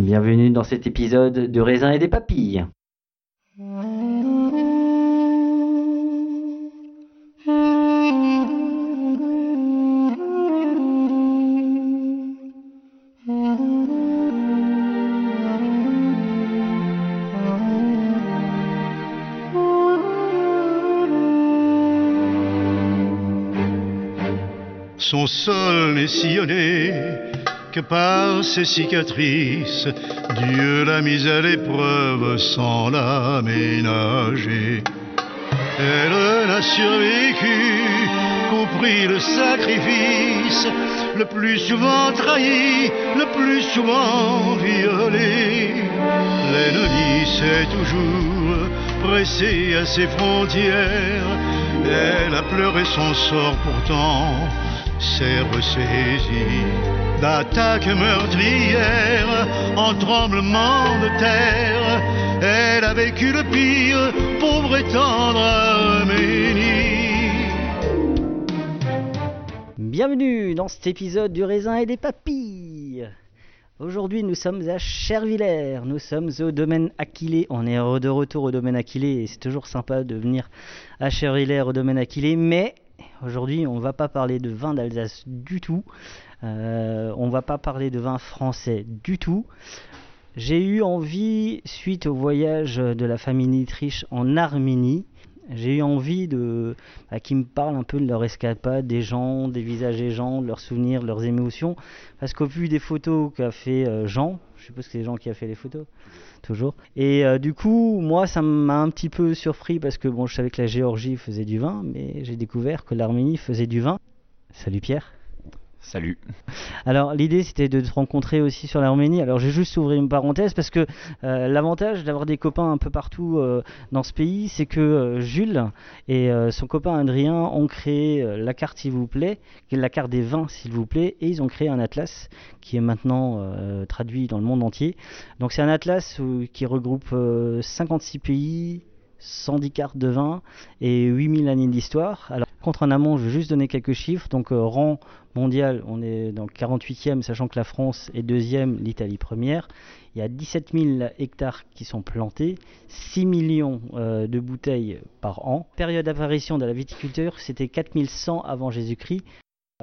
Bienvenue dans cet épisode de raisin et des papilles. Son sol n'est sillonné par ses cicatrices. Dieu l'a mise à l'épreuve sans la ménager. Elle n'a survécu, compris le sacrifice, le plus souvent trahi, le plus souvent violé. L'ennemi s'est toujours pressé à ses frontières. Elle a pleuré son sort pourtant, s'est ressaisie d'attaques meurtrières en tremblement de terre. Elle a vécu le pire, pauvre tendre Arménie. Bienvenue dans cet épisode du raisin et des papilles. Aujourd'hui, nous sommes à Chervillers. Nous sommes au domaine Aquilé. On est de retour au domaine Aquilé et c'est toujours sympa de venir à Chervillers au domaine Aquilé. Mais aujourd'hui, on ne va pas parler de vin d'Alsace du tout. Euh, on va pas parler de vin français du tout. J'ai eu envie, suite au voyage de la famille Nitrich en Arménie, j'ai eu envie de bah, qu'ils me parlent un peu de leur escapade, des gens, des visages des gens, de leurs souvenirs, de leurs émotions. Parce qu'au vu des photos qu'a fait euh, Jean, je suppose que c'est Jean qui a fait les photos, toujours. Et euh, du coup, moi, ça m'a un petit peu surpris parce que bon, je savais que la Géorgie faisait du vin, mais j'ai découvert que l'Arménie faisait du vin. Salut Pierre. Salut. Alors l'idée c'était de te rencontrer aussi sur l'Arménie. Alors j'ai juste ouvert une parenthèse parce que euh, l'avantage d'avoir des copains un peu partout euh, dans ce pays, c'est que euh, Jules et son copain Adrien ont créé la carte s'il vous plaît, la carte des vins s'il vous plaît, et ils ont créé un atlas qui est maintenant traduit dans le monde entier. Donc c'est un atlas qui regroupe euh, 56 pays, 110 cartes de vin et 8000 années d'histoire. Alors contre en amont, je vais juste donner quelques chiffres. Donc euh, rang mondial, on est dans 48e, sachant que la France est deuxième, l'Italie première. Il y a 17 000 hectares qui sont plantés, 6 millions euh, de bouteilles par an. Période d'apparition de la viticulture, c'était 4100 avant Jésus-Christ.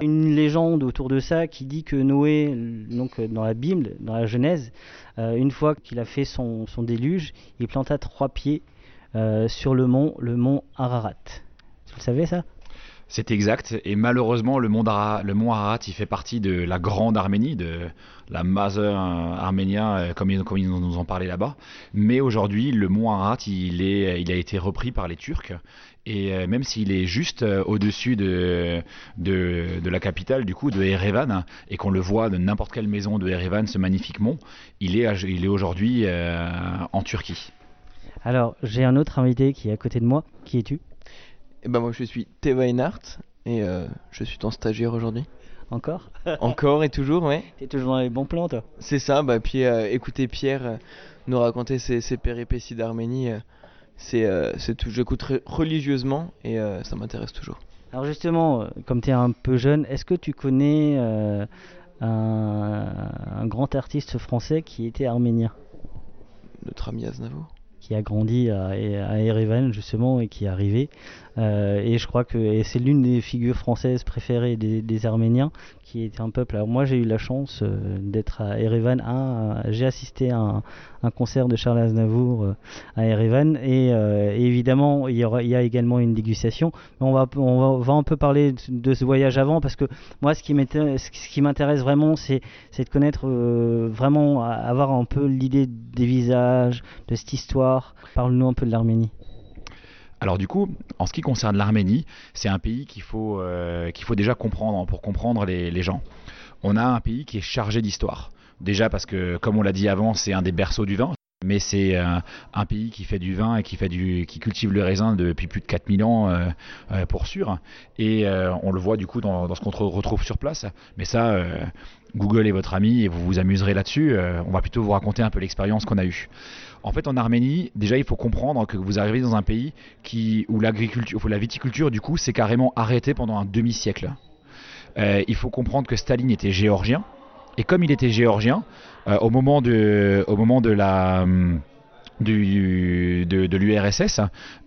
Une légende autour de ça qui dit que Noé, donc euh, dans la Bible, dans la Genèse, une fois qu'il a fait son, déluge, il planta trois pieds sur le mont, le mont Ararat. Tu le savais ça? C'est exact. Et malheureusement, le, mont Ararat, il fait partie de la grande Arménie, de la Mother arménien, euh, comme ils, nous en parlaient là-bas. Mais aujourd'hui, le mont Ararat, il, a été repris par les Turcs. Et euh, même s'il est juste euh, au-dessus de, la capitale, du coup, de Erevan, et qu'on le voit de n'importe quelle maison de Erevan, ce magnifique mont, il est, aujourd'hui euh, en Turquie. Alors, j'ai un autre invité qui est à côté de moi. Qui es-tu? Et ben moi je suis Teva Einhardt et euh, je suis ton stagiaire aujourd'hui. Encore? Encore et toujours, ouais. T'es toujours dans les bons plans, toi? C'est ça, bah puis euh, écouter Pierre euh, nous raconter ses, ses péripéties d'Arménie, euh, c'est c'est tout. J'écoute re- religieusement et ça m'intéresse toujours. Alors justement, comme tu es un peu jeune, est-ce que tu connais un, un grand artiste français qui était arménien? Notre ami Aznavour. Qui a grandi à, Erevan justement et qui est arrivé. Euh, et je crois que c'est l'une des figures françaises préférées des Arméniens, qui est un peuple. Alors moi j'ai eu la chance euh, d'être à Erevan. à- j'ai assisté à un, concert de Charles Aznavour euh, à Erevan et, euh, évidemment il y, a également une dégustation. Mais on va, on va, un peu parler de, ce voyage avant parce que moi ce qui m'intéresse, vraiment c'est de connaître euh, vraiment, avoir un peu l'idée des visages, de cette histoire. Parle-nous un peu de l'Arménie. Alors du coup, en ce qui concerne l'Arménie, c'est un pays qu'il faut, euh, déjà comprendre pour comprendre les, gens. On a un pays qui est chargé d'histoire. Déjà parce que, comme on l'a dit avant, c'est un des berceaux du vin. Mais c'est euh, un pays qui fait du vin et qui, fait du, qui cultive le raisin depuis plus de 4000 ans euh, pour sûr. Et on le voit du coup dans, ce qu'on re- retrouve sur place. Mais ça, Google est votre ami et vous vous amuserez là-dessus. On va plutôt vous raconter un peu l'expérience qu'on a eue. En fait, en Arménie, déjà, il faut comprendre que vous arrivez dans un pays qui, où la viticulture, du coup, s'est carrément arrêtée pendant un demi-siècle. Euh, il faut comprendre que Staline était géorgien. Et comme il était géorgien, euh, au, moment de, la. hum, de l'URSS,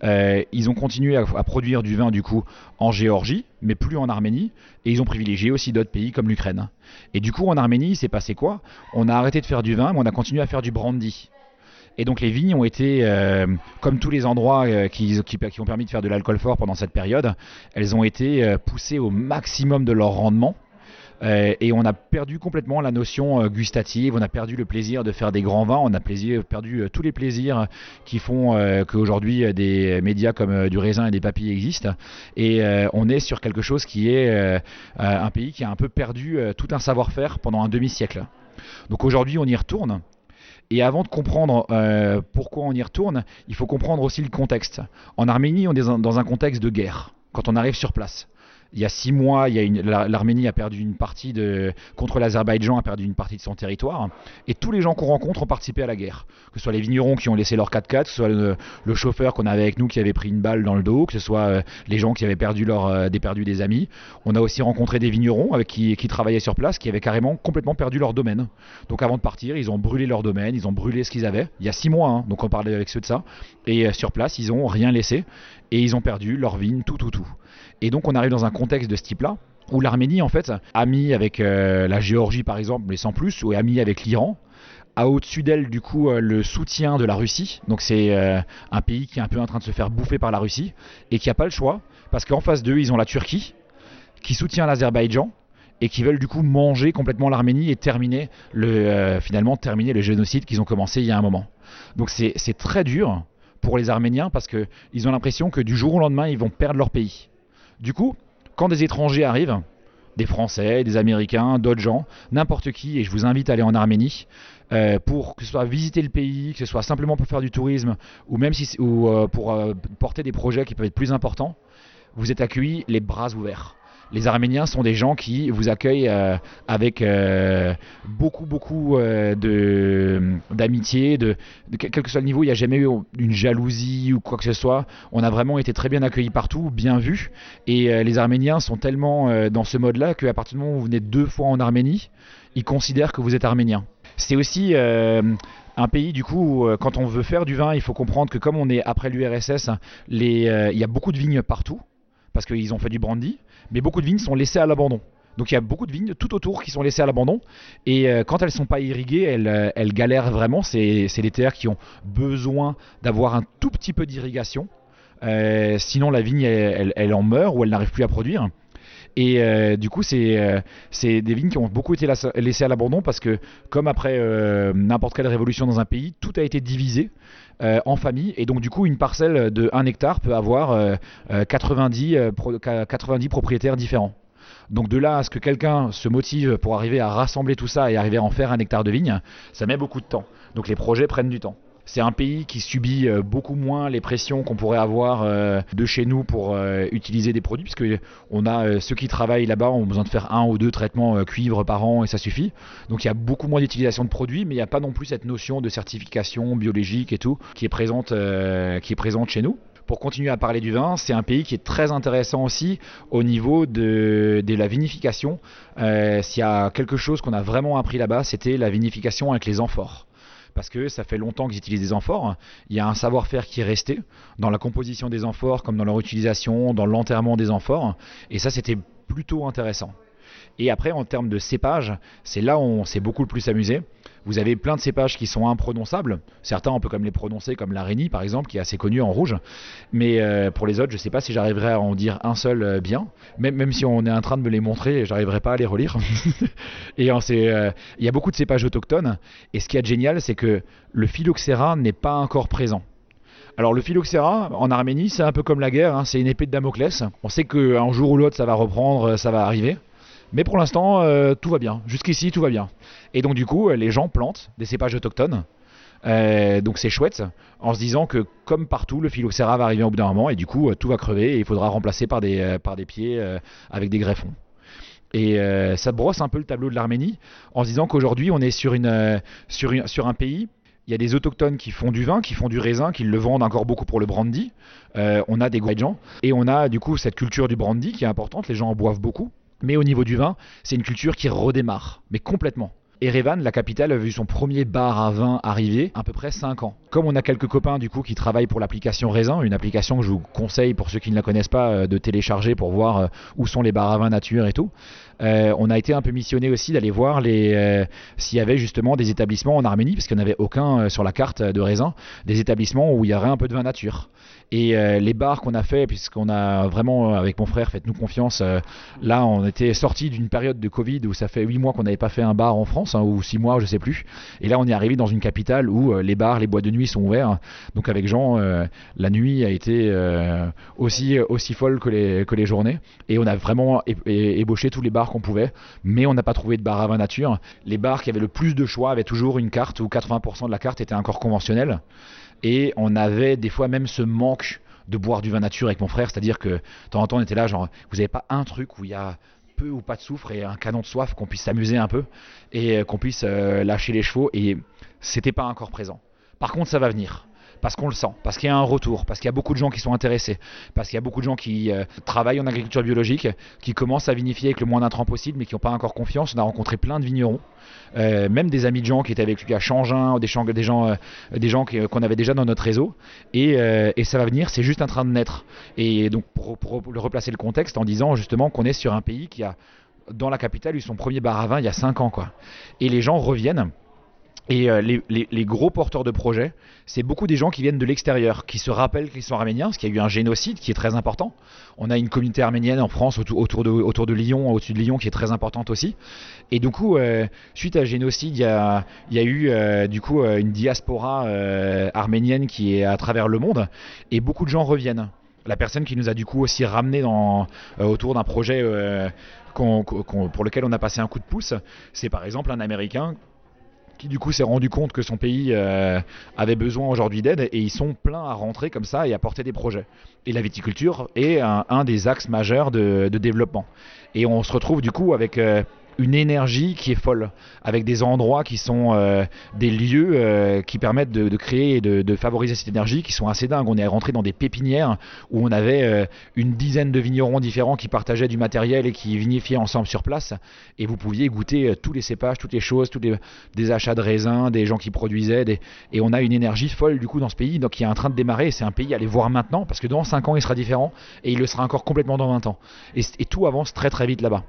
euh, ils ont continué à, à produire du vin du coup en Géorgie, mais plus en Arménie, et ils ont privilégié aussi d'autres pays comme l'Ukraine. Et du coup en Arménie, il s'est passé quoi? On a arrêté de faire du vin, mais on a continué à faire du brandy. Et donc les vignes ont été, euh, comme tous les endroits euh, qui, ont permis de faire de l'alcool fort pendant cette période, elles ont été euh, poussées au maximum de leur rendement. Et on a perdu complètement la notion gustative, on a perdu le plaisir de faire des grands vins, on a perdu tous les plaisirs qui font qu'aujourd'hui des médias comme du raisin et des papilles existent. Et on est sur quelque chose qui est un pays qui a un peu perdu tout un savoir-faire pendant un demi-siècle. Donc aujourd'hui on y retourne. Et avant de comprendre euh, pourquoi on y retourne, il faut comprendre aussi le contexte. En Arménie, on est dans- dans un contexte de guerre, quand on arrive sur place. Il y a six mois, l'Arménie a perdu une partie de, contre l'Azerbaïdjan, a perdu une partie de son territoire. Et tous les gens qu'on rencontre ont participé à la guerre. Que ce soit les vignerons qui ont laissé leur 4x4, que ce soit le, chauffeur qu'on avait avec nous qui avait pris une balle dans le dos, que ce soit euh, les gens qui avaient perdu, euh, des, amis. On a aussi rencontré des vignerons avec qui, qui travaillaient sur place, qui avaient carrément complètement perdu leur domaine. Donc avant de partir, ils ont brûlé leur domaine, ils ont brûlé ce qu'ils avaient. Il y a six mois, hein, donc on parlait avec ceux de ça. Et euh, sur place, ils ont rien laissé et ils ont perdu leur vigne, tout, tout, tout. Et donc on arrive dans un contexte de ce type-là où l'Arménie, en fait, amie avec euh, la Géorgie par exemple, mais sans plus, ou amie avec l'Iran, a au-dessus d'elle du coup euh, le soutien de la Russie. Donc c'est euh, un pays qui est un peu en train de se faire bouffer par la Russie et qui n'a pas le choix parce qu'en face d'eux ils ont la Turquie qui soutient l'Azerbaïdjan et qui veulent du coup manger complètement l'Arménie et terminer le finalement terminer le génocide qu'ils ont commencé il y a un moment. Donc c'est c'est très dur pour les Arméniens parce que ils ont l'impression que du jour au lendemain ils vont perdre leur pays. Du coup, quand des étrangers arrivent, des Français, des Américains, d'autres gens, n'importe qui, et je vous invite à aller en Arménie, euh, pour que ce soit visiter le pays, que ce soit simplement pour faire du tourisme, ou même si, ou, euh, pour euh, porter des projets qui peuvent être plus importants, vous êtes accueillis les bras ouverts. Les Arméniens sont des gens qui vous accueillent euh, avec euh, beaucoup, beaucoup euh, d'amitié, de, de quel que soit le niveau, il n'y a jamais eu une jalousie ou quoi que ce soit. On a vraiment été très bien accueillis partout, bien vus. Et les Arméniens sont tellement dans ce mode-là qu'à partir du moment où vous venez deux fois en Arménie, ils considèrent que vous êtes arménien. C'est aussi un pays, du coup, où, quand on veut faire du vin, il faut comprendre que comme on est après l'URSS, euh, il y a beaucoup de vignes partout, parce qu'ils ont fait du brandy, mais beaucoup de vignes sont laissées à l'abandon. Donc il y a beaucoup de vignes tout autour qui sont laissées à l'abandon. Et euh, quand elles sont pas irriguées, elles, euh, galèrent vraiment. C'est des terres qui ont besoin d'avoir un tout petit peu d'irrigation. Euh, sinon la vigne, elle, en meurt ou elle n'arrive plus à produire. Et du coup, c'est des vignes qui ont beaucoup été laissées à l'abandon parce que, comme après n'importe quelle révolution dans un pays, tout a été divisé euh, en famille. Et donc, du coup, une parcelle de 1 hectare peut avoir euh, euh, 90, euh, pro- 90 propriétaires différents. Donc de là à ce que quelqu'un se motive pour arriver à rassembler tout ça et arriver à en faire un hectare de vigne, ça met beaucoup de temps. Donc les projets prennent du temps. C'est un pays qui subit euh, beaucoup moins les pressions qu'on pourrait avoir euh, de chez nous pour euh, utiliser des produits, puisque on a ceux qui travaillent là-bas ont besoin de faire un ou deux traitements cuivre par an et ça suffit. Donc il y a beaucoup moins d'utilisation de produits, mais il n'y a pas non plus cette notion de certification biologique et tout qui est présente, qui est présente chez nous. Pour continuer à parler du vin, c'est un pays qui est très intéressant aussi au niveau de, la vinification. S'il y a quelque chose qu'on a vraiment appris là-bas, c'était la vinification avec les amphores parce que ça fait longtemps qu'ils utilisent des amphores. Il y a un savoir-faire qui est resté dans la composition des amphores, comme dans leur utilisation, dans l'enterrement des amphores. Et ça, c'était plutôt intéressant. Et après, en termes de cépage, c'est là où on s'est beaucoup le plus amusé. Vous avez plein de cépages qui sont imprononçables. Certains, on peut comme les prononcer, comme l'araignée par exemple, qui est assez connu en rouge. Mais euh, pour les autres, je ne sais pas si j'arriverai à en dire un seul euh, bien. Même, si on est en train de me les montrer, j'arriverai pas à les relire. et euh, il y a beaucoup de cépages autochtones. Et ce qui est génial, c'est que le phylloxéra n'est pas encore présent. Alors le phylloxéra en Arménie, c'est un peu comme la guerre, hein, c'est une épée de Damoclès. On sait qu'un jour ou l'autre, ça va reprendre, ça va arriver. Mais pour l'instant, euh, tout va bien. Jusqu'ici, tout va bien. Et donc du coup, euh, les gens plantent des cépages autochtones. Euh, donc c'est chouette, en se disant que comme partout, le phylloxéra va arriver au bout d'un moment et du coup, tout va crever et il faudra remplacer par des, pieds avec des greffons. Et ça brosse un peu le tableau de l'Arménie en se disant qu'aujourd'hui, on est sur, un pays il y a des autochtones qui font du vin, qui font du raisin, qui le vendent encore beaucoup pour le brandy. On a des gens et on a du coup cette culture du brandy qui est importante. Les gens en boivent beaucoup. Mais au niveau du vin, c'est une culture qui redémarre, mais complètement. Erevan, la capitale, a vu son premier bar à vin arriver à peu près 5 ans. Comme on a quelques copains du coup qui travaillent pour l'application Raisin, une application que je vous conseille pour ceux qui ne la connaissent pas euh, de télécharger pour voir euh, où sont les bars à vin nature et tout. Euh, on a été un peu missionné aussi d'aller voir s'il y avait justement des établissements en Arménie, parce qu'il n'y en avait aucun sur la carte de raisin, des établissements où il y aurait un peu de vin nature. Et les bars qu'on a fait, puisqu'on a vraiment, avec mon frère, faites-nous confiance, là on était sorti d'une période de Covid où ça fait 8 mois qu'on n'avait pas fait un bar en France, hein, ou 6 mois, je sais plus. Et là on est arrivé dans une capitale où euh, les bars, les boîtes de nuit sont ouverts. Donc avec Jean, euh, la nuit a été euh, aussi, aussi folle que les, que les journées. Et on a vraiment ébauché tous les bars qu'on pouvait, mais on n'a pas trouvé de bar à vin nature. Les bars qui avaient le plus de choix avaient toujours une carte où 80% de la carte était encore conventionnelle. Et on avait des fois même ce manque de boire du vin nature avec mon frère, c'est-à-dire que de temps en temps on était là, genre, vous n'avez pas un truc où il y a peu ou pas de soufre et un canon de soif qu'on puisse s'amuser un peu et euh, qu'on puisse euh, lâcher les chevaux et c'était pas encore présent. Par contre, ça va venir. Parce qu'on le sent, parce qu'il y a un retour, parce qu'il y a beaucoup de gens qui sont intéressés, parce qu'il y a beaucoup de gens qui euh, travaillent en agriculture biologique, qui commencent à vinifier avec le moins d'intrants possible, mais qui n'ont pas encore confiance. On a rencontré plein de vignerons, euh, même des amis de gens qui étaient avec lui à Changin, des, gens- euh, qu'on avait déjà dans notre réseau. Et, ça va venir, c'est juste en train de naître. Et donc pour, replacer le contexte en disant justement qu'on est sur un pays qui a dans la capitale eu son premier bar à vin il y a 5 ans quoi. Et les gens reviennent. Et euh, les, gros porteurs de projets, c'est beaucoup des gens qui viennent de l'extérieur, qui se rappellent qu'ils sont arméniens, parce qu'il y a eu un génocide qui est très important. On a une communauté arménienne en France autour, de, Lyon, au-dessus de Lyon, qui est très importante aussi. Et du coup, euh, suite à génocide, il y a, eu euh, du coup une diaspora arménienne qui est à travers le monde, et beaucoup de gens reviennent. La personne qui nous a du coup aussi ramené autour d'un projet pour lequel on a passé un coup de pouce, c'est par exemple un Américain qui du coup s'est rendu compte que son pays euh, avait besoin aujourd'hui d'aide et ils sont pleins à rentrer comme ça et à porter des projets. Et la viticulture est un, des axes majeurs de, de développement. Et on se retrouve du coup avec euh, une énergie qui est folle, avec des endroits qui sont euh, des lieux euh, qui permettent de, créer et de, favoriser cette énergie, qui sont assez dingues. On est rentré dans des pépinières où on avait euh, une dizaine de vignerons différents qui partageaient du matériel et qui vinifiaient ensemble sur place. Et vous pouviez goûter tous les cépages, toutes les choses, tous les, des achats de raisins, des gens qui produisaient. Et on a une énergie folle du coup dans ce pays, donc qui est en train de démarrer. C'est un pays à aller voir maintenant, parce que dans 5 ans il sera différent et il le sera encore complètement dans 20 ans. Et tout avance très très vite là-bas.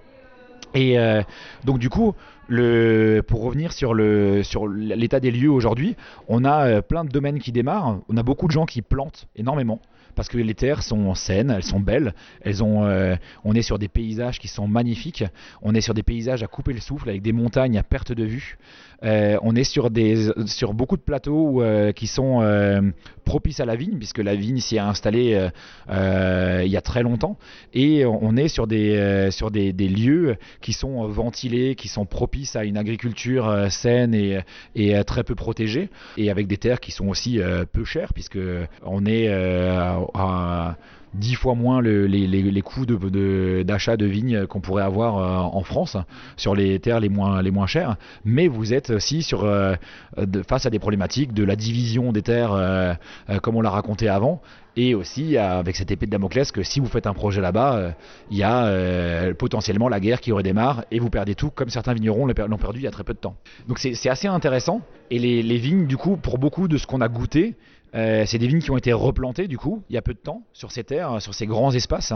Et euh, donc du coup, Pour revenir sur l'état des lieux aujourd'hui, on a euh, plein de domaines qui démarrent. On a beaucoup de gens qui plantent énormément parce que les terres sont saines, elles sont belles, elles ont, euh, on est sur des paysages qui sont magnifiques, on est sur des paysages à couper le souffle avec des montagnes à perte de vue, euh, on est sur, des, sur beaucoup de plateaux qui sont propices à la vigne, puisque la vigne s'y est installée il y a très longtemps, et on est sur des, sur des, lieux qui sont ventilés, qui sont propices à une agriculture saine et, et très peu protégée, et avec des terres qui sont aussi peu chères, puisque on est à dix fois moins les, les, coûts d'achat de, de, vignes qu'on pourrait avoir euh, en France sur les terres les moins, les moins chères. Mais vous êtes aussi sur, euh, face à des problématiques de la division des terres, euh, comme on l'a raconté avant. Et aussi avec cette épée de Damoclès que si vous faites un projet là-bas, il y a potentiellement la guerre qui redémarre et vous perdez tout, comme certains vignerons l'ont perdu il y a très peu de temps. Donc c'est assez intéressant. Et les, les vignes, du coup, pour beaucoup de ce qu'on a goûté, euh, c'est des vignes qui ont été replantées du coup il y a peu de temps sur ces terres, sur ces grands espaces.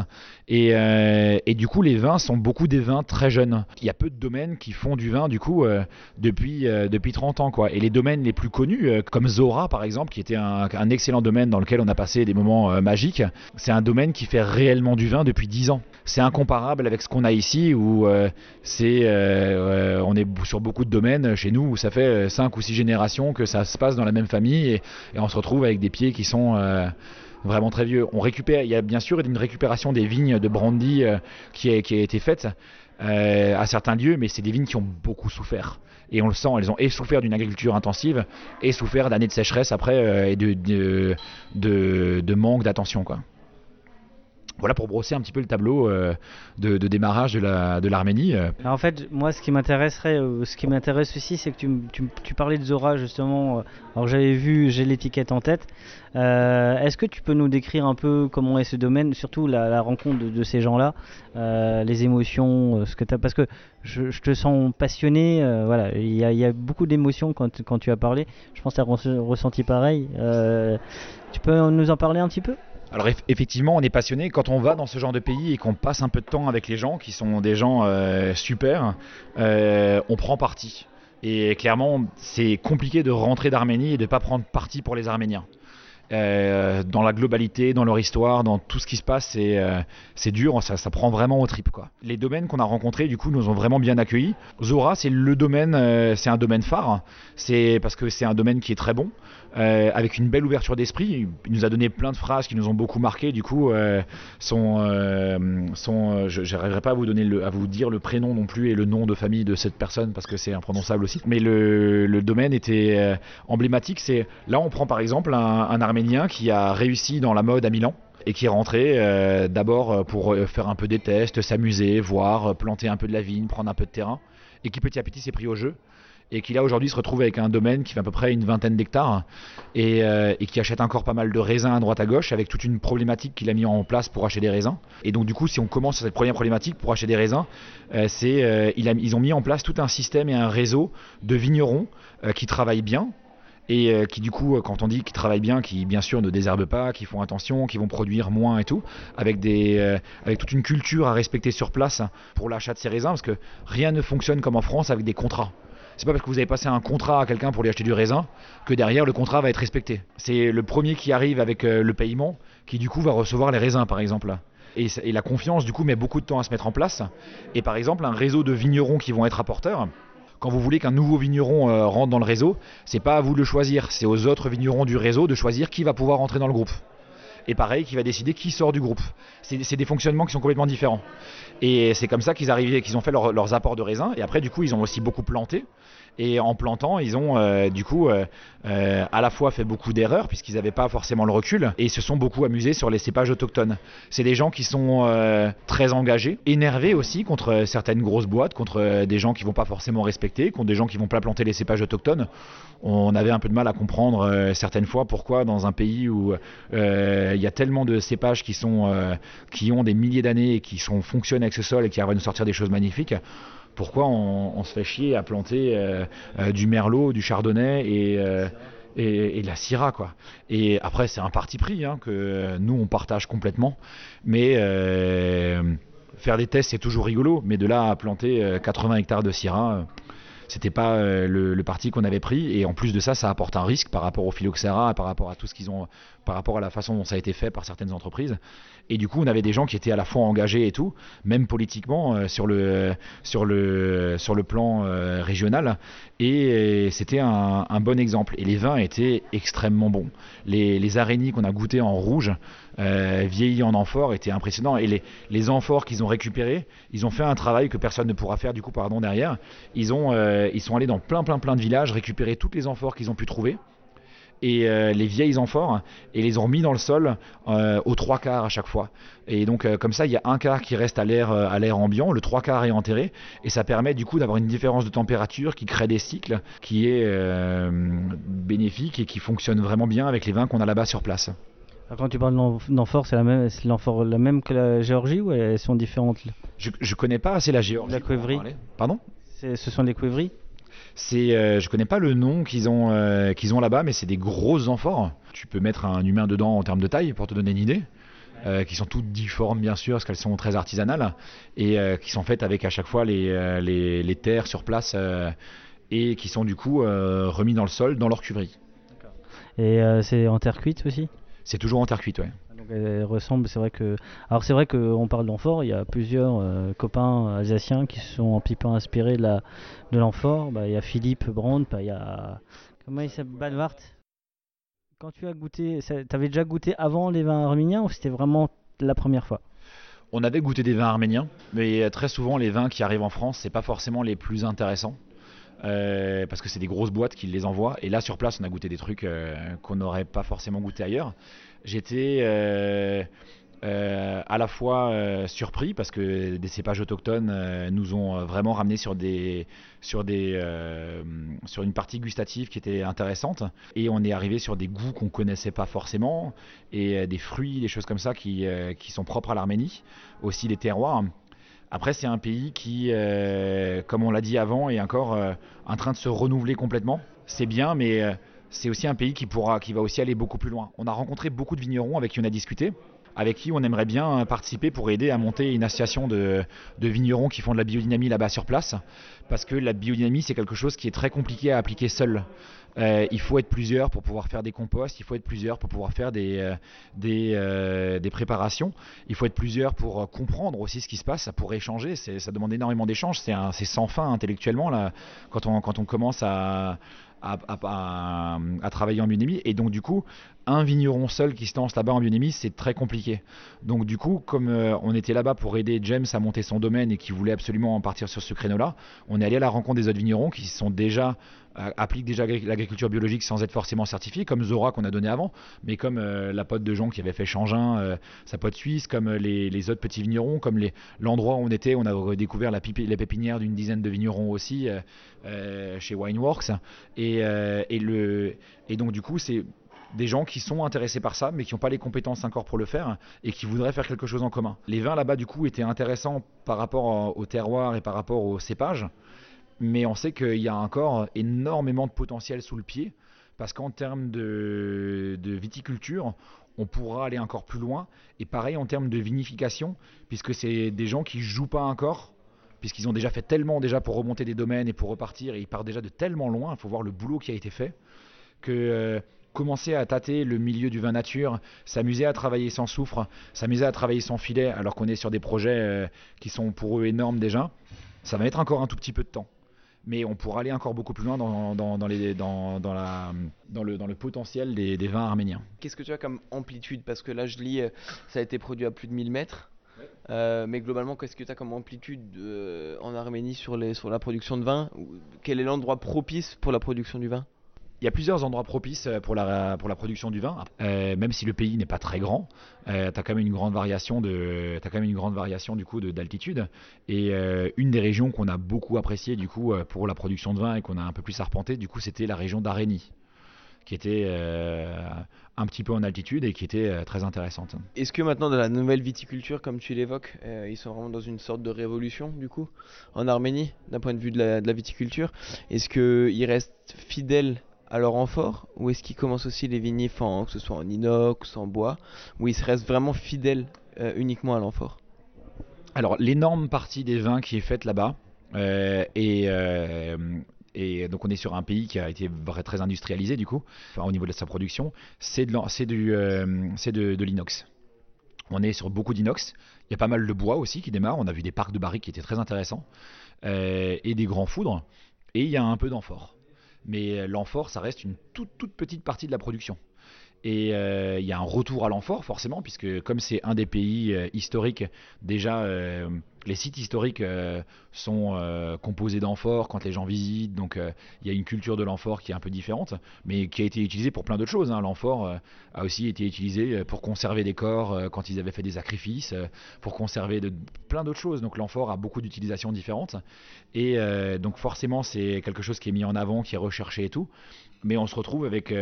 Et, euh, du coup les vins sont beaucoup des vins très jeunes. Il y a peu de domaines qui font du vin du coup euh, depuis, depuis 30 ans. Quoi. Et les domaines les plus connus, comme Zora par exemple, qui était un, un, excellent domaine dans lequel on a passé des moments magiques, c'est un domaine qui fait réellement du vin depuis 10 ans. C'est incomparable avec ce qu'on a ici où c'est, on est sur beaucoup de domaines chez nous où ça fait 5 ou 6 générations que ça se passe dans la même famille et, on se retrouve avec des pieds qui sont euh, vraiment très vieux. On récupère, il y a bien sûr une récupération des vignes de brandy euh, qui, a, été faite euh, à certains lieux, mais c'est des vignes qui ont beaucoup souffert. Et on le sent, elles ont et souffert d'une agriculture intensive et souffert d'années de sécheresse après et de, manque d'attention. Voilà pour brosser un petit peu le tableau euh, de, démarrage de l'Arménie. Euh. en fait, moi, ce qui m'intéresserait, euh, ce qui m'intéresse aussi, c'est que tu, parlais de Zora justement. alors j'avais vu, j'ai l'étiquette en tête. Est-ce que tu peux nous décrire un peu comment est ce domaine, surtout la, rencontre de, ces gens-là, les émotions, ce que as, parce que je, te sens passionné. voilà, il y, a beaucoup d'émotions quand, quand, tu as parlé. Je pense que tu as ressenti pareil. tu peux nous en parler un petit peu? Alors effectivement, on est passionné quand on va dans ce genre de pays et qu'on passe un peu de temps avec les gens qui sont des gens euh, super, euh, on prend parti. Et clairement, c'est compliqué de rentrer d'Arménie et de ne pas prendre parti pour les Arméniens. Euh, dans la globalité, dans leur histoire, dans tout ce qui se passe, c'est euh, dur, ça, prend vraiment au trip. Quoi. Les domaines qu'on a rencontrés, du coup, nous ont vraiment bien accueillis. Zora, c'est le domaine, euh, c'est un domaine phare, c'est parce que c'est un domaine qui est très bon, avec une belle ouverture d'esprit. Il nous a donné plein de phrases qui nous ont beaucoup marqué. Du coup, son, son, je n'arriverai pas à vous donner à vous dire le prénom non plus et le nom de famille de cette personne parce que c'est imprononçable aussi. Mais le, domaine était emblématique. Là, on prend par exemple un, un Arménien qui a réussi dans la mode à Milan et qui est rentré euh, d'abord euh, pour euh, faire un peu des tests, s'amuser, voir, planter un peu de la vigne, prendre un peu de terrain, et qui petit à petit s'est pris au jeu, et qui là aujourd'hui se retrouve avec un domaine qui fait à peu près une vingtaine d'hectares, et, qui achète encore pas mal de raisins à droite à gauche, avec toute une problématique qu'il a mis en place pour acheter des raisins. Et donc du coup, si on commence sur cette première problématique pour acheter des raisins, c'est ils ont mis en place tout un système et un réseau de vignerons qui travaillent bien, et euh, qui du coup, euh, quand on dit qu'ils travaillent bien, qui bien sûr ne désherbent pas, qui font attention, qui vont produire moins et tout, euh, avec toute une culture à respecter sur place pour l'achat de ces raisins, parce que rien ne fonctionne comme en France avec des contrats. C'est pas parce que vous avez passé un contrat à quelqu'un pour lui acheter du raisin que derrière le contrat va être respecté. C'est le premier qui arrive avec le paiement qui du coup va recevoir les raisins par exemple. Et, et, la confiance du coup met beaucoup de temps à se mettre en place. Et par exemple un réseau de vignerons qui vont être apporteurs, quand vous voulez qu'un nouveau vigneron euh, rentre dans le réseau, c'est pas à vous de le choisir, c'est aux autres vignerons du réseau de choisir qui va pouvoir rentrer dans le groupe. Et pareil, qui va décider qui sort du groupe. C'est des fonctionnements qui sont complètement différents. Et c'est comme ça qu'ils arrivaient, qu'ils ont fait leurs apports de raisin. Et après, du coup, ils ont aussi beaucoup planté. Et en plantant, ils ont euh, du coup euh, euh, à la fois fait beaucoup d'erreurs puisqu'ils n'avaient pas forcément le recul et se sont beaucoup amusés sur les cépages autochtones. C'est des gens qui sont très engagés, énervés aussi contre certaines grosses boîtes, contre des gens qui vont pas forcément respecter, contre des gens qui vont pas planter les cépages autochtones. On avait un peu de mal à comprendre certaines fois pourquoi dans un pays où il y a tellement de cépages qui sont qui ont des milliers d'années et qui sont fonctionnent avec ce sol et qui arrivent à nous sortir des choses magnifiques pourquoi on, se fait chier à planter euh, euh, du merlot, du chardonnay euh, et, de la syrah quoi. Et après c'est un parti pris hein, que nous on partage complètement, mais faire des tests c'est toujours rigolo, mais de là à planter 80 hectares de syrah, C'était pas le, parti qu'on avait pris. Et en plus de ça, ça apporte un risque par rapport au phylloxéra, par rapport à tout ce qu'ils ont, par rapport à la façon dont ça a été fait par certaines entreprises. Et du coup, on avait des gens qui étaient à la fois engagés et tout, même politiquement euh, sur le sur le sur le plan euh, régional. Et euh, c'était un, bon exemple. Et les vins étaient extrêmement bons. Les, araignées qu'on a goûtées en rouge, vieillis en amphore, étaient impressionnants. Et les, les amphores qu'ils ont récupérés, ils ont fait un travail que personne ne pourra faire du coup, pardon, derrière. Ils ont ils sont allés dans plein plein plein de villages récupérer toutes les amphores qu'ils ont pu trouver et euh, les vieilles amphores et les ont mis dans le sol euh, aux trois quarts à chaque fois. Et donc euh, comme ça, il y a un quart qui reste à l'air euh, à l'air ambiant, le trois quarts est enterré et ça permet du coup d'avoir une différence de température qui crée des cycles qui est bénéfique et qui fonctionne vraiment bien avec les vins qu'on a là-bas sur place. Alors, Quand tu parles d'am- d'amphore, c'est la même, l'amphore la même que la Géorgie ou elles sont différentes? Je, je connais pas assez la Géorgie. La parler. Pardon? Ce sont les cuivreries C'est, euh, je connais pas le nom qu'ils ont, euh, qu'ils ont là-bas, mais c'est des grosses amphores. Tu peux mettre un humain dedans en termes de taille pour te donner une idée. Euh, qui sont toutes difformes bien sûr parce qu'elles sont très artisanales et euh, qui sont faites avec à chaque fois les, euh, les, les terres sur place et qui sont du coup remis dans le sol dans leur cuverie. et c'est en terre cuite aussi? C'est toujours en terre cuite, ouais. Donc elles ressemblent, c'est vrai que. Alors c'est vrai qu'on parle d'amphore, il y a plusieurs euh, copains alsaciens qui sont un petit inspirés de la. Bah, il y a Philippe Brandt, bah, il y a comment il s'appelle Banvart. Quand tu as goûté, tu avais déjà goûté avant les vins arméniens ou c'était vraiment la première fois? On avait goûté des vins arméniens, mais euh, très souvent les vins qui arrivent en France, c'est pas forcément les plus intéressants. euh, parce que c'est des grosses boîtes qui les envoient. Et là, sur place, on a goûté des trucs euh, qu'on n'aurait pas forcément goûté ailleurs. J'étais euh, euh, à la fois euh, surpris parce que des cépages autochtones nous ont vraiment ramené sur des sur des sur une partie gustative qui était intéressante et on est arrivé sur des goûts qu'on connaissait pas forcément et des fruits des choses comme ça qui qui sont propres à l'Arménie aussi les terroirs après, c'est un pays qui, comme on l'a dit avant, est encore en train de se renouveler complètement. C'est bien, mais c'est aussi un pays qui, pourra, qui va aussi aller beaucoup plus loin. On a rencontré beaucoup de vignerons avec qui on a discuté, avec qui on aimerait bien participer pour aider à monter une association de, de vignerons qui font de la biodynamie là-bas sur place. Parce que la biodynamie, c'est quelque chose qui est très compliqué à appliquer seul. Euh, il faut être plusieurs pour pouvoir faire des composts, il faut être plusieurs pour pouvoir faire des, euh, euh, préparations, il faut être plusieurs pour comprendre aussi ce qui se passe, pour échanger, ça demande énormément d'échanges, c'est sans fin intellectuellement là, quand, on, quand on commence à, à, travailler en biodynamie. Et donc du coup, un vigneron seul qui se lance là-bas en biodynamie, c'est très compliqué. Donc du coup, comme euh, on était là-bas pour aider James à monter son domaine et qui voulait absolument en partir sur ce créneau-là, on est allé à la rencontre des autres vignerons qui sont déjà euh, appliquent déjà agri- l'agriculture biologique sans être forcément certifiés, comme Zora qu'on a donné avant, mais comme euh, la pote de Jean qui avait fait Changin, sa pote suisse, comme les, autres petits vignerons, comme l'endroit où on était, on a découvert la, pipi- la pépinière d'une dizaine de vignerons aussi chez Wineworks, et, et donc du coup c'est des gens qui sont intéressés par ça, mais qui n'ont pas les compétences encore pour le faire et qui voudraient faire quelque chose en commun. Les vins là-bas, du coup, étaient intéressants par rapport au terroir et par rapport au cépage, mais on sait qu'il y a encore énormément de potentiel sous le pied, parce qu'en termes de, de viticulture, on pourra aller encore plus loin, et pareil en termes de vinification, puisque c'est des gens qui jouent pas encore, puisqu'ils ont déjà fait tellement déjà pour remonter des domaines et pour repartir, et ils partent déjà de tellement loin, il faut voir le boulot qui a été fait, que euh, commencer à tâter le milieu du vin nature, s'amuser à travailler sans soufre, s'amuser à travailler sans filet, alors qu'on est sur des projets euh, qui sont pour eux énormes déjà, ça va mettre encore un tout petit peu de temps. Mais on pourra aller encore beaucoup plus loin dans, dans, dans les, dans, dans, la, dans, le, potentiel des, des vins arméniens. Qu'est-ce que tu as comme amplitude? Parce que là, je lis, euh, ça a été produit à plus de 1000 mètres. Euh, mais globalement, qu'est-ce que tu as comme amplitude euh, en Arménie sur, les, sur la production de vin? Quel est l'endroit propice pour la production du vin? Il y a plusieurs endroits propices euh, pour la, production du vin. Euh, même si le pays n'est pas très grand, euh, tu as quand même une grande variation de, t'as quand même une grande variation du coup de- d'altitude. Et euh, une des régions qu'on a beaucoup appréciée du coup pour la production de vin et qu'on a un peu plus arpenté, du coup, c'était la région d'Arénie, qui était un petit peu en altitude et qui était très intéressante. Est-ce que maintenant, dans la nouvelle viticulture, comme tu l'évoques, ils sont vraiment dans une sorte de révolution, du coup, en Arménie, d'un point de vue de la, de la viticulture? Est-ce qu'ils restent fidèles à leur amphore Ou est-ce qu'ils commencent aussi les vinifs, en, que ce soit en inox, en bois Ou ils restent vraiment fidèles euh, uniquement à l'amphore Alors, l'énorme partie des vins qui est faite là-bas euh, euh, donc on est sur un pays qui a été très industrialisé du coup, enfin, au niveau de sa production, c'est de, l'inox. On est sur beaucoup d'inox. Il y a pas mal de bois aussi qui démarre. On a vu des parcs de barriques qui étaient très intéressants et des grands foudres. Et il y a un peu d'amphore. Mais l'amphore, ça reste une toute, toute petite partie de la production. Et euh, il y a un retour à l'amphore, forcément, puisque comme c'est un des pays euh, historiques, déjà, euh, les sites historiques sont composés d'amphores quand les gens visitent. Donc il y a une culture de l'amphore qui est un peu différente, mais qui a été utilisée pour plein d'autres choses. Hein. L'amphore a aussi été utilisé pour conserver des corps quand ils avaient fait des sacrifices, pour conserver plein d'autres choses. Donc l'amphore a beaucoup d'utilisations différentes. Et donc forcément, c'est quelque chose qui est mis en avant, qui est recherché et tout. Mais on se retrouve avec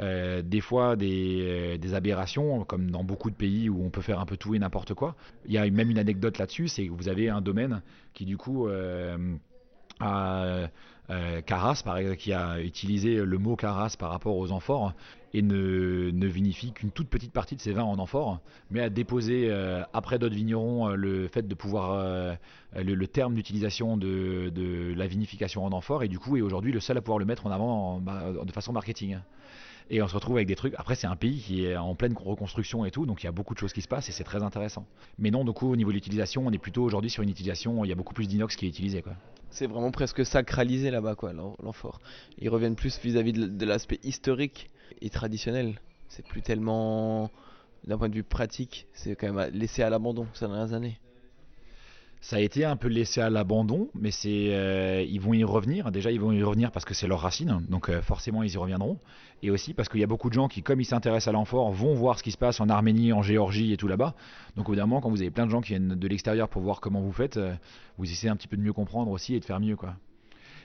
euh, des fois euh, des, aberrations, comme dans beaucoup de pays où on peut faire un peu tout et n'importe quoi. Il y a même une anecdote là-dessus, c'est que vous avez un domaine qui du coup euh, a Caras, par exemple, qui a utilisé le mot Caras par rapport aux amphores et ne, vinifie qu'une toute petite partie de ses vins en amphores, mais a déposé après d'autres vignerons le fait de pouvoir le, terme d'utilisation de, la vinification en amphore et du coup est aujourd'hui le seul à pouvoir le mettre en avant bah, de façon marketing. Et on se retrouve avec des trucs. Après, c'est un pays qui est en pleine reconstruction et tout, donc il y a beaucoup de choses qui se passent et c'est très intéressant. Mais non, du coup, au niveau de l'utilisation, on est plutôt aujourd'hui sur une utilisation, il y a beaucoup plus d'inox qui est utilisé. Quoi. C'est vraiment presque sacralisé là-bas, quoi, l'amphore. Ils reviennent plus vis-à-vis de l'aspect historique et traditionnel. C'est plus tellement, d'un point de vue pratique, c'est quand même laissé à l'abandon ces dernières années ça a été un peu laissé à l'abandon, mais c'est euh, ils vont y revenir. Déjà, ils vont y revenir parce que c'est leur racine, donc euh, forcément ils y reviendront. Et aussi parce qu'il y a beaucoup de gens qui, comme ils s'intéressent à l'amphore, vont voir ce qui se passe en Arménie, en Géorgie et tout là-bas. Donc évidemment, quand vous avez plein de gens qui viennent de l'extérieur pour voir comment vous faites, euh, vous essayez un petit peu de mieux comprendre aussi et de faire mieux, quoi.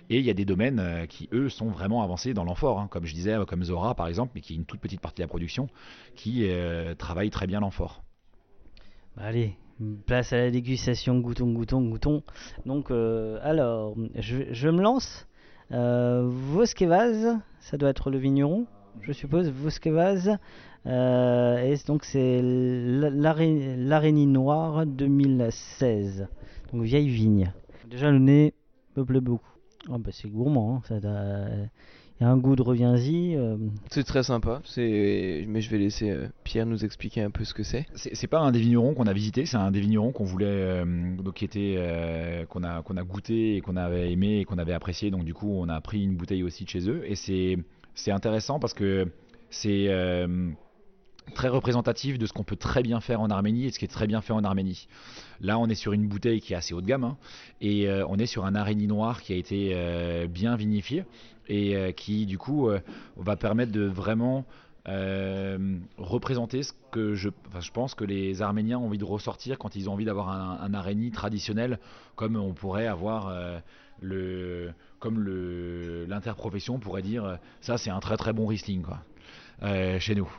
Et il y a des domaines qui, eux, sont vraiment avancés dans l'amphore, hein. comme je disais, comme Zora par exemple, mais qui est une toute petite partie de la production, qui travaille très bien l'amphore. Bah, allez, Place à la dégustation, goûtons, goûtons, goûtons. Donc, euh, alors, je, me lance. Euh, Voskevaz, ça doit être le vigneron, je suppose. Voskevaz, euh, et donc c'est l'araignée noire 2016. Donc, vieille vigne. Déjà, le nez me plaît beaucoup. Oh, bah, c'est gourmand, hein, ça y a un goût de reviens-y. Euh. C'est très sympa, mais je vais laisser euh, Pierre nous expliquer un peu ce que c'est. C'est pas un des vignerons qu'on a visité, c'est un des vignerons qu'on voulait, euh, donc qui était, qu'on a, qu'on a goûté et qu'on avait aimé et qu'on avait apprécié. Donc du coup, on a pris une bouteille aussi de chez eux et c'est intéressant parce que c'est très représentatif de ce qu'on peut très bien faire en Arménie et ce qui est très bien fait en Arménie. Là, on est sur une bouteille qui est assez haut de gamme hein, et on est sur un araignée noir qui a été bien vinifié et euh, qui du coup euh, va permettre de vraiment euh, représenter ce que je, je pense que les Arméniens ont envie de ressortir quand ils ont envie d'avoir un, un araignée traditionnel, comme on pourrait avoir le, comme l'interprofession pourrait dire, ça c'est un très très bon Riesling quoi. Chez nous.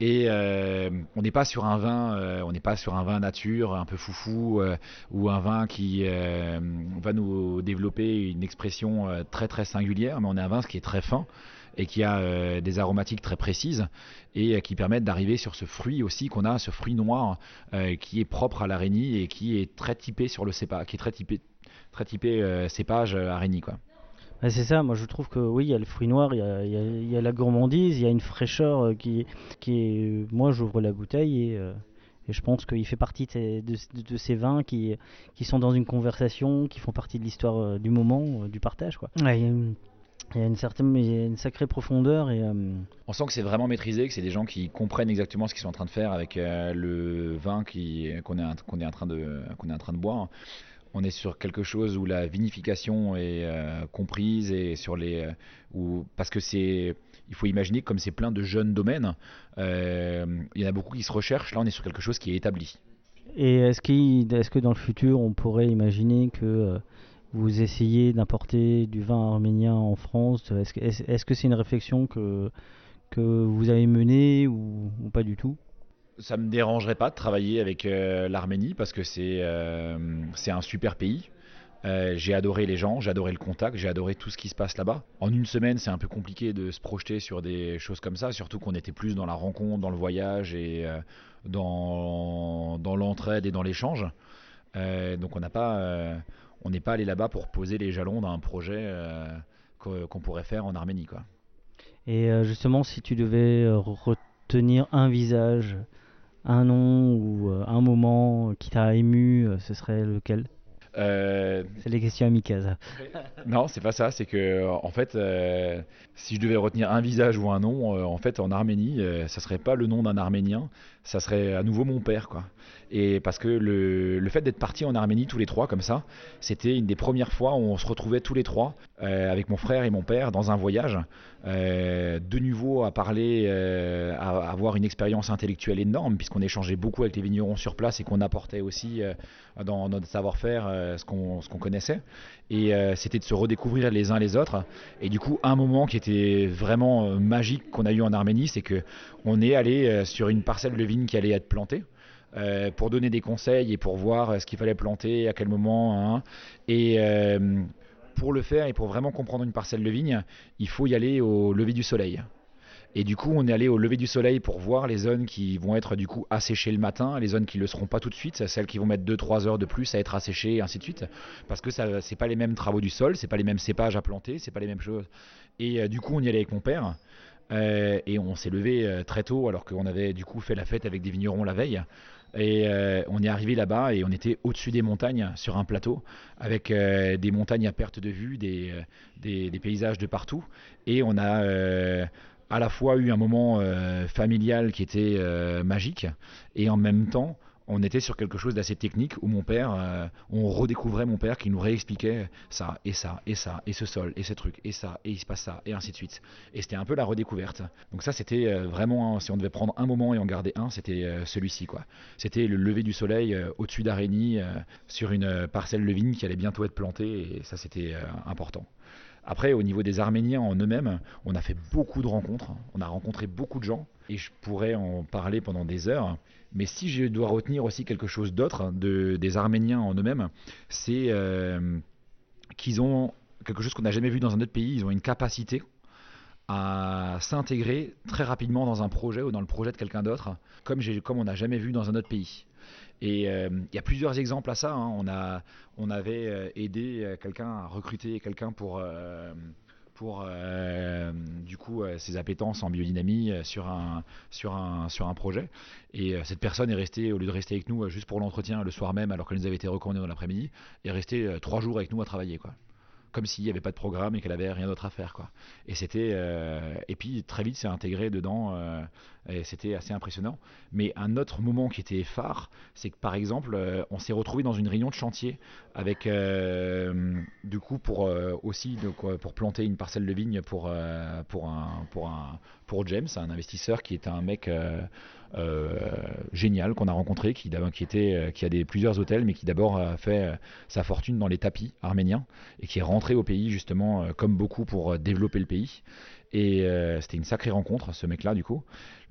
Et on n'est pas sur un vin, on n'est pas sur un vin nature, un peu foufou, ou un vin qui va nous développer une expression très très singulière, mais on est un vin qui est très fin et qui a euh, des aromatiques très précises et euh, qui permettent d'arriver sur ce fruit aussi qu'on a, ce fruit noir euh, qui est propre à l'araignée et qui est très typé sur le cépage, qui est très typé, très typé cépage araignée quoi. C'est ça, moi je trouve que oui, il y a le fruit noir, il y a, la gourmandise, il y a une fraîcheur qui, qui est. Moi j'ouvre la bouteille et, je pense qu'il fait partie de, ces vins qui, qui sont dans une conversation, qui font partie de l'histoire du moment, du partage. Quoi. Il y a une certaine, une sacrée profondeur et. Euh, On sent que c'est vraiment maîtrisé, que c'est des gens qui comprennent exactement ce qu'ils sont en train de faire avec euh, le vin qui qu'on est, qu'on est en train de qu'on est en train de boire. On est sur quelque chose où la vinification est euh, comprise et sur les où, parce que c'est il faut imaginer que comme c'est plein de jeunes domaines, il y en a beaucoup qui se recherchent. Là, on est sur quelque chose qui est établi. Et est-ce, que dans le futur, on pourrait imaginer que vous essayez d'importer du vin arménien en France? Est-ce que c'est une réflexion que vous avez menée ou, pas du tout? Ça me dérangerait pas de travailler avec euh, l'Arménie parce que c'est euh, un super pays. Euh, j'ai adoré les gens, j'ai adoré le contact, j'ai adoré tout ce qui se passe là-bas. En une semaine, c'est un peu compliqué de se projeter sur des choses comme ça, surtout qu'on était plus dans la rencontre, dans le voyage et dans, dans l'entraide et dans l'échange. donc on n'a pas on n'est pas allé là-bas pour poser les jalons d'un projet qu'on pourrait faire en Arménie. Quoi. Et justement, si tu devais retenir un visage, un nom ou euh, un moment qui t'a ému, euh, ce serait lequel? Euh, C'est les questions amicales. non, c'est pas ça. C'est que en fait, euh, si je devais retenir un visage ou un nom, euh, en fait, en Arménie, ça serait pas le nom d'un Arménien, ça serait à nouveau mon père, quoi. Et parce que le, le fait d'être parti en Arménie tous les trois comme ça, c'était une des premières fois où on se retrouvait tous les trois euh, avec mon frère et mon père dans un voyage, euh, de nouveau à parler, euh, à, avoir une expérience intellectuelle énorme puisqu'on échangeait beaucoup avec les vignerons sur place et qu'on apportait aussi dans notre savoir-faire ce qu'on connaissait. Et euh, c'était de se redécouvrir les uns les autres. Et du coup, un moment qui était vraiment euh, magique qu'on a eu en Arménie, c'est que on est allé euh, sur une parcelle de vigne qui allait être plantée. pour donner des conseils et pour voir ce qu'il fallait planter, à quel moment. hein. Et euh, pour le faire et pour vraiment comprendre une parcelle de vigne, il faut y aller au lever du soleil. Et du coup, on est allé au lever du soleil pour voir les zones qui vont être du coup asséchées le matin, les zones qui ne le seront pas tout de suite, celles qui vont mettre 2-3 heures de plus à être asséchées, et ainsi de suite. Parce que ça, c'est pas les mêmes travaux du sol, c'est pas les mêmes cépages à planter, c'est pas les mêmes choses. Et euh, du coup, on y allait avec mon père. euh, et on s'est levé euh, très tôt alors qu'on avait du coup fait la fête avec des vignerons la veille. Et on est arrivé là-bas et on était au-dessus des montagnes sur un plateau avec des montagnes à perte de vue, des, des, paysages de partout. Et on a à la fois eu un moment euh, familial qui était euh, magique et en même temps on était sur quelque chose d'assez technique où mon père, euh, on redécouvrait mon père qui nous réexpliquait ça et ça et ça et ce sol et ce truc et ça et il se passe ça et ainsi de suite. Et c'était un peu la redécouverte. Donc ça c'était vraiment, si on devait prendre un moment et en garder un, c'était celui-ci quoi. C'était le lever du soleil au-dessus d'Areni euh, sur une parcelle de vigne qui allait bientôt être plantée et ça c'était important. Après, au niveau des Arméniens en eux-mêmes, on a fait beaucoup de rencontres, on a rencontré beaucoup de gens, et je pourrais en parler pendant des heures. Mais si je dois retenir aussi quelque chose d'autre de, des Arméniens en eux-mêmes, c'est euh, qu'ils ont quelque chose qu'on n'a jamais vu dans un autre pays, ils ont une capacité à s'intégrer très rapidement dans un projet ou dans le projet de quelqu'un d'autre, comme on n'a jamais vu dans un autre pays. Et euh, il y a plusieurs exemples à ça. hein. On, a, on avait euh, aidé euh, quelqu'un à recruter quelqu'un pour, euh, pour euh, du coup euh, ses appétences en biodynamie euh, sur un, sur un, sur un projet. Et euh, cette personne est restée, au lieu de rester avec nous euh, juste pour l'entretien le soir même, alors qu'elle nous avait été recommandée dans l'après-midi, est restée euh, trois jours avec nous à travailler. quoi comme s'il n'y avait pas de programme et qu'elle avait rien d'autre à faire quoi. Et c'était euh, et puis très vite c'est intégré dedans euh, et c'était assez impressionnant. Mais un autre moment qui était phare, c'est que par exemple euh, on s'est retrouvé dans une réunion de chantier avec du coup pour aussi donc, pour planter une parcelle de vigne pour pour un pour un pour James, un investisseur qui est un mec euh, euh, génial qu'on a rencontré, qui, qui, était, euh, qui a des, plusieurs hôtels, mais qui d'abord a fait sa fortune dans les tapis arméniens et qui est rentré au pays justement comme beaucoup pour développer le pays. Et euh, c'était une sacrée rencontre, ce mec-là, du coup.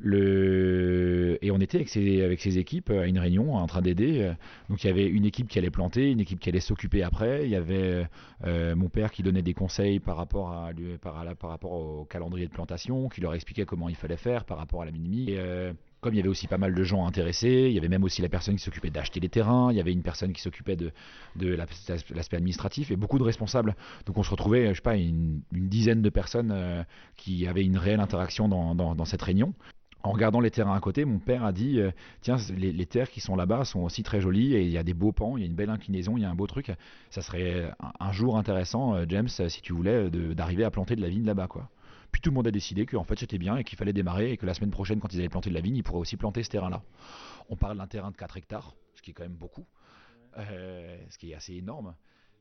Et on était avec ses, avec ses équipes à une réunion en train d'aider. Donc il y avait une équipe qui allait planter, une équipe qui allait s'occuper après. Il y avait euh, mon père qui donnait des conseils par rapport, à, par, par rapport au calendrier de plantation, qui leur expliquait comment il fallait faire par rapport à la minimi. Et, euh, comme il y avait aussi pas mal de gens intéressés, il y avait même aussi la personne qui s'occupait d'acheter les terrains, il y avait une personne qui s'occupait de, de la- l'aspect administratif et beaucoup de responsables. Donc on se retrouvait, je sais pas, une, dizaine de personnes euh, qui avaient une réelle interaction dans, cette réunion. En regardant les terrains à côté, mon père a dit euh, Tiens, les, terres qui sont là-bas sont aussi très jolies et il y a des beaux pans, il y a une belle inclinaison, il y a un beau truc. Ça serait un, jour intéressant, euh, James, si tu voulais, d'arriver à planter de la vigne là-bas. quoi. Puis tout le monde a décidé que en fait c'était bien et qu'il fallait démarrer et que la semaine prochaine, quand ils allaient planter de la vigne, ils pourraient aussi planter ce terrain-là. On parle d'un terrain de 4 hectares, ce qui est quand même beaucoup, euh, ce qui est assez énorme.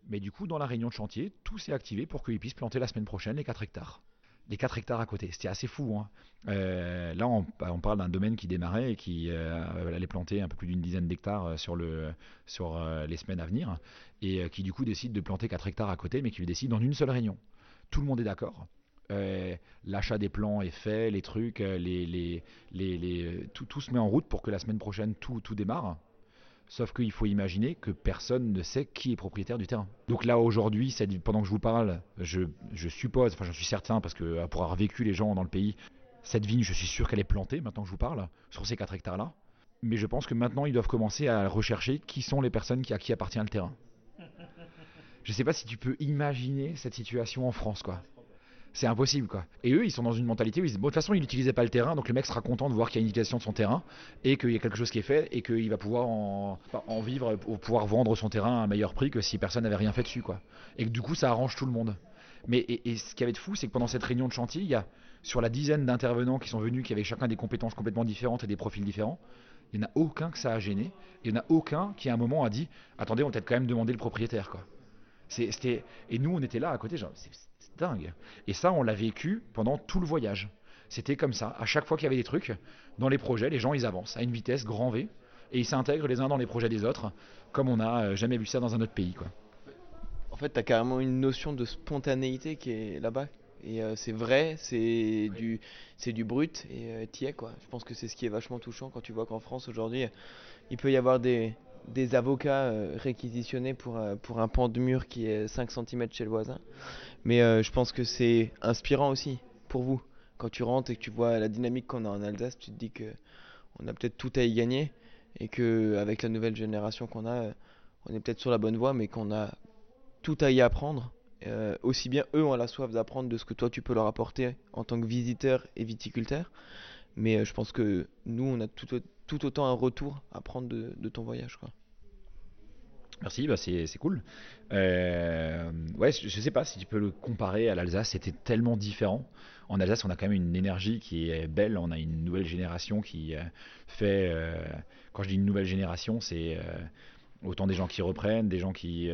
Mais du coup, dans la réunion de chantier, tout s'est activé pour qu'ils puissent planter la semaine prochaine les 4 hectares. Les 4 hectares à côté, c'était assez fou. hein. Euh, là, on, parle d'un domaine qui démarrait et qui euh, allait planter un peu plus d'une dizaine d'hectares sur, le, sur les semaines à venir, et euh, qui du coup décide de planter 4 hectares à côté, mais qui le décide en une seule réunion. Tout le monde est d'accord. Euh, L'achat des plans est fait, les trucs, euh, les- tout, se met en route pour que la semaine prochaine tout, démarre. Sauf qu'il faut imaginer que personne ne sait qui est propriétaire du terrain. Donc là aujourd'hui, pendant que je vous parle, je, suppose, enfin j'en suis certain parce que euh, pour avoir vécu les gens dans le pays, cette vigne, je suis sûr qu'elle est plantée maintenant que je vous parle, sur ces 4 hectares là. Mais je pense que maintenant ils doivent commencer à rechercher qui sont les personnes à qui appartient le terrain. Je sais pas si tu peux imaginer cette situation en France quoi. C'est impossible quoi. Et eux, ils sont dans une mentalité où ils disent bon, de toute façon, il n'utilisait pas le terrain, donc le mec sera content de voir qu'il y a une utilisation de son terrain et qu'il y a quelque chose qui est fait et qu'il va pouvoir en, vivre ou pouvoir vendre son terrain à un meilleur prix que si personne n'avait rien fait dessus quoi. Et que du coup, ça arrange tout le monde. Mais et, ce qui avait de fou, c'est que pendant cette réunion de chantier, il y a sur la dizaine d'intervenants qui sont venus, qui avaient chacun des compétences complètement différentes et des profils différents, il n'y en a aucun que ça a gêné. Il n'y en a aucun qui à un moment a dit Attendez, on peut-être quand même demander le propriétaire. Quoi. C'était, et nous, on était là à côté, genre, dingue. Et ça, on l'a vécu pendant tout le voyage. C'était comme ça. À chaque fois qu'il y avait des trucs, dans les projets, les gens, ils avancent à une vitesse grand V et ils s'intègrent les uns dans les projets des autres, comme on n'a euh, jamais vu ça dans un autre pays. Quoi. En fait, tu as carrément une notion de spontanéité qui est là-bas. Et euh, c'est vrai, c'est du, c'est du brut et euh, t'y es quoi. Je pense que c'est ce qui est vachement touchant quand tu vois qu'en France aujourd'hui, il peut y avoir des, des avocats euh, réquisitionnés pour, euh, pour un pan de mur qui est 5 cm chez le voisin. Mais euh, je pense que c'est inspirant aussi pour vous. Quand tu rentres et que tu vois la dynamique qu'on a en Alsace, tu te dis que on a peut-être tout à y gagner et que avec la nouvelle génération qu'on a, on est peut-être sur la bonne voie, mais qu'on a tout à y apprendre. aussi bien eux ont la soif d'apprendre de ce que toi tu peux leur apporter en tant que visiteur et viticulteur. Mais je pense que nous, on a tout, autant un retour à prendre de, ton voyage. Quoi. Merci, bah c'est cool. Euh, ouais, je, sais pas si tu peux le comparer à l'Alsace, c'était tellement différent. En Alsace, on a quand même une énergie qui est belle, on a une nouvelle génération qui euh, fait. Euh, quand je dis une nouvelle génération, c'est autant des gens qui reprennent, des gens qui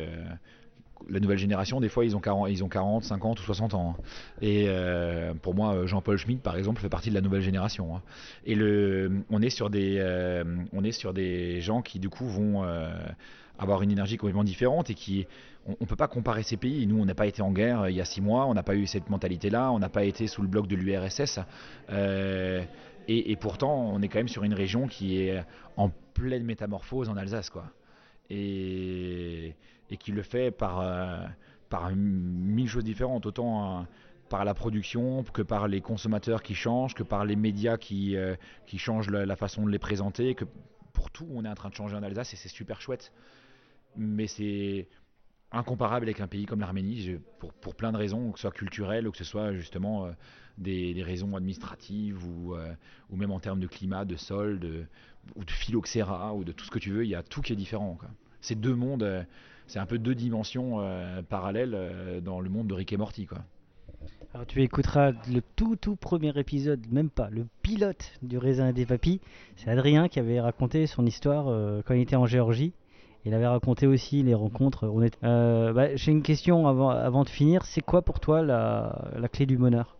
la nouvelle génération, des fois, ils ont 40, ils ont 40 50 ou 60 ans. Hein. Et euh, pour moi, Jean-Paul Schmitt, par exemple, fait partie de la nouvelle génération. Hein. Et le, on, est sur des, euh, on est sur des gens qui, du coup, vont euh, avoir une énergie complètement différente et qui. On ne peut pas comparer ces pays. Nous, on n'a pas été en guerre il y a six mois, on n'a pas eu cette mentalité-là, on n'a pas été sous le bloc de l'URSS. Et, et, pourtant, on est quand même sur une région qui est en pleine métamorphose en Alsace. quoi. Et et qui le fait par, euh, par mille choses différentes, autant euh, par la production que par les consommateurs qui changent, que par les médias qui, euh, qui changent la, façon de les présenter, que pour tout on est en train de changer en Alsace et c'est super chouette. Mais c'est incomparable avec un pays comme l'Arménie pour, pour, plein de raisons, que ce soit culturel ou que ce soit justement des, des, raisons administratives ou, ou même en termes de climat, de sol, de, ou de phylloxéra ou de tout ce que tu veux, il y a tout qui est différent. C'est deux mondes c'est un peu deux dimensions euh, parallèles euh, dans le monde de Rick et Morty, quoi. Alors tu écouteras le tout tout premier épisode, même pas, le pilote du raisin des papilles. C'est Adrien qui avait raconté son histoire euh, quand il était en Géorgie. Il avait raconté aussi les rencontres. On est, bah, J'ai une question avant, avant de finir. C'est quoi pour toi la, la clé du bonheur?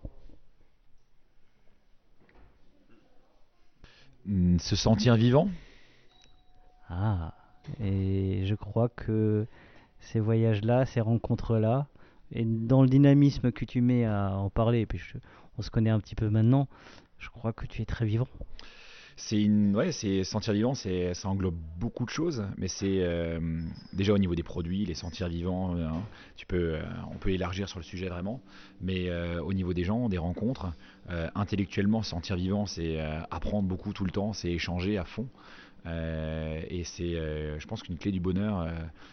Hmm, Se sentir vivant? Ah, et je crois que ces voyages-là, ces rencontres-là, et dans le dynamisme que tu mets à en parler, puis on se connaît un petit peu maintenant, je crois que tu es très vivant. C'est une, ouais, c'est sentir vivant, c'est, ça englobe beaucoup de choses, mais c'est euh, déjà au niveau des produits, les sentir vivants, hein, tu peux, euh, on peut élargir sur le sujet vraiment, mais euh, au niveau des gens, des rencontres, intellectuellement, sentir vivant, c'est apprendre beaucoup tout le temps, c'est échanger à fond. Euh, et c'est, euh, je pense qu'une clé du bonheur, euh,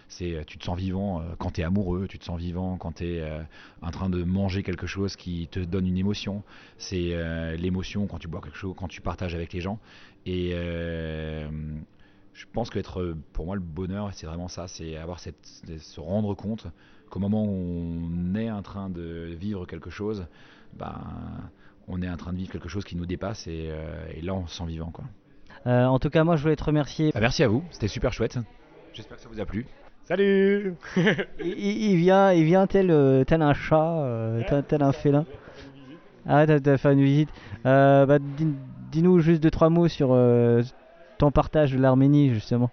c'est tu te sens vivant quand tu es amoureux, tu te sens vivant quand tu es en train de manger quelque chose qui te donne une émotion. C'est l'émotion quand tu bois quelque chose, quand tu partages avec les gens. Et je pense que être, pour moi, le bonheur, c'est vraiment ça, c'est avoir cette, se rendre compte qu'au moment où on est en train de vivre quelque chose, ben, on est en train de vivre quelque chose qui nous dépasse et, et là on se sent vivant quoi. Euh, en tout cas, moi, je voulais te remercier. Bah, merci à vous, c'était super chouette. J'espère que ça vous a plu. Salut il, vient, il vient tel, euh, tel un chat, euh, tel, un félin. Ah, t'as fait une visite. Bah, dis-nous juste deux trois mots sur ton partage de l'Arménie, justement.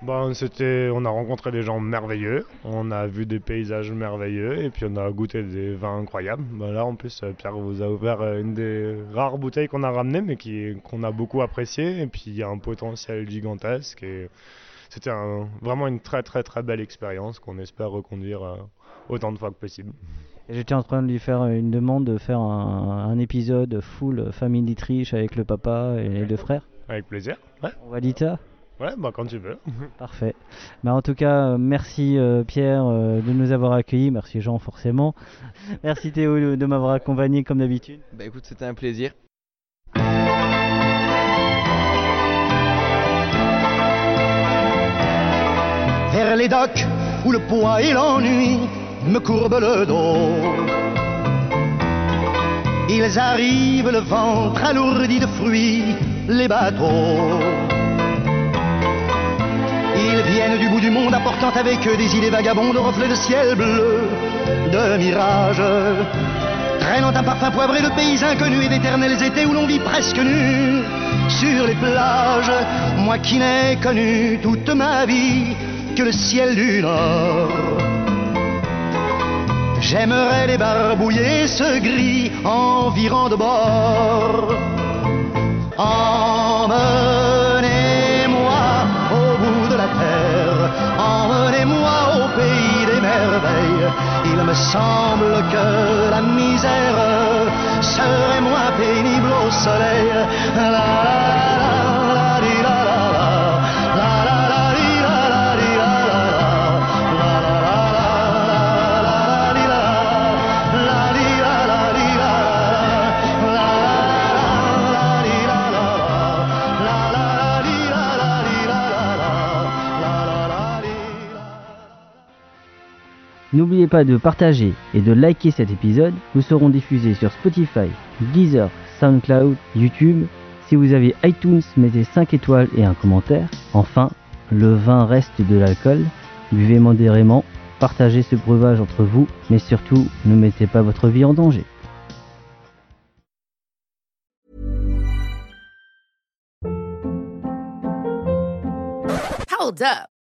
Bon, c'était, on a rencontré des gens merveilleux, on a vu des paysages merveilleux et puis on a goûté des vins incroyables. Bah là, en plus, euh, Pierre vous a ouvert euh, une des rares bouteilles qu'on a ramenées, mais qui, qu'on a beaucoup apprécié. Et puis il y a un potentiel gigantesque et c'était vraiment une très très très belle expérience qu'on espère reconduire euh, autant de fois que possible. J'étais en train de lui faire une demande de faire un, épisode full famille d'Itriche avec le papa et les deux frères. Avec plaisir. Ouais. On valide ça Ouais, bah quand tu veux. Parfait. Bah, en tout cas, euh, merci euh, Pierre euh, de nous avoir accueillis. Merci Jean, forcément. Merci Théo de- de m'avoir accompagné comme d'habitude. Bah écoute, c'était un plaisir. vers les docks où le poids et l'ennui me courbent le dos. Ils arrivent le ventre alourdi de fruits, les bateaux. Ils viennent du bout du monde apportant avec eux des idées vagabondes, reflets de ciel bleu, de mirages. Traînant un parfum poivré de pays inconnus et d'éternels étés où l'on vit presque nu sur les plages. Moi qui n'ai connu toute ma vie que le ciel du Nord. J'aimerais les barbouiller ce gris environ de bord. Il me semble que la misère serait moins pénible au soleil. N'oubliez pas de partager et de liker cet épisode. Nous serons diffusés sur Spotify, Deezer, SoundCloud, YouTube. Si vous avez iTunes, mettez 5 étoiles et un commentaire. Enfin, le vin reste de l'alcool. Buvez modérément, partagez ce breuvage entre vous, mais surtout, ne mettez pas votre vie en danger.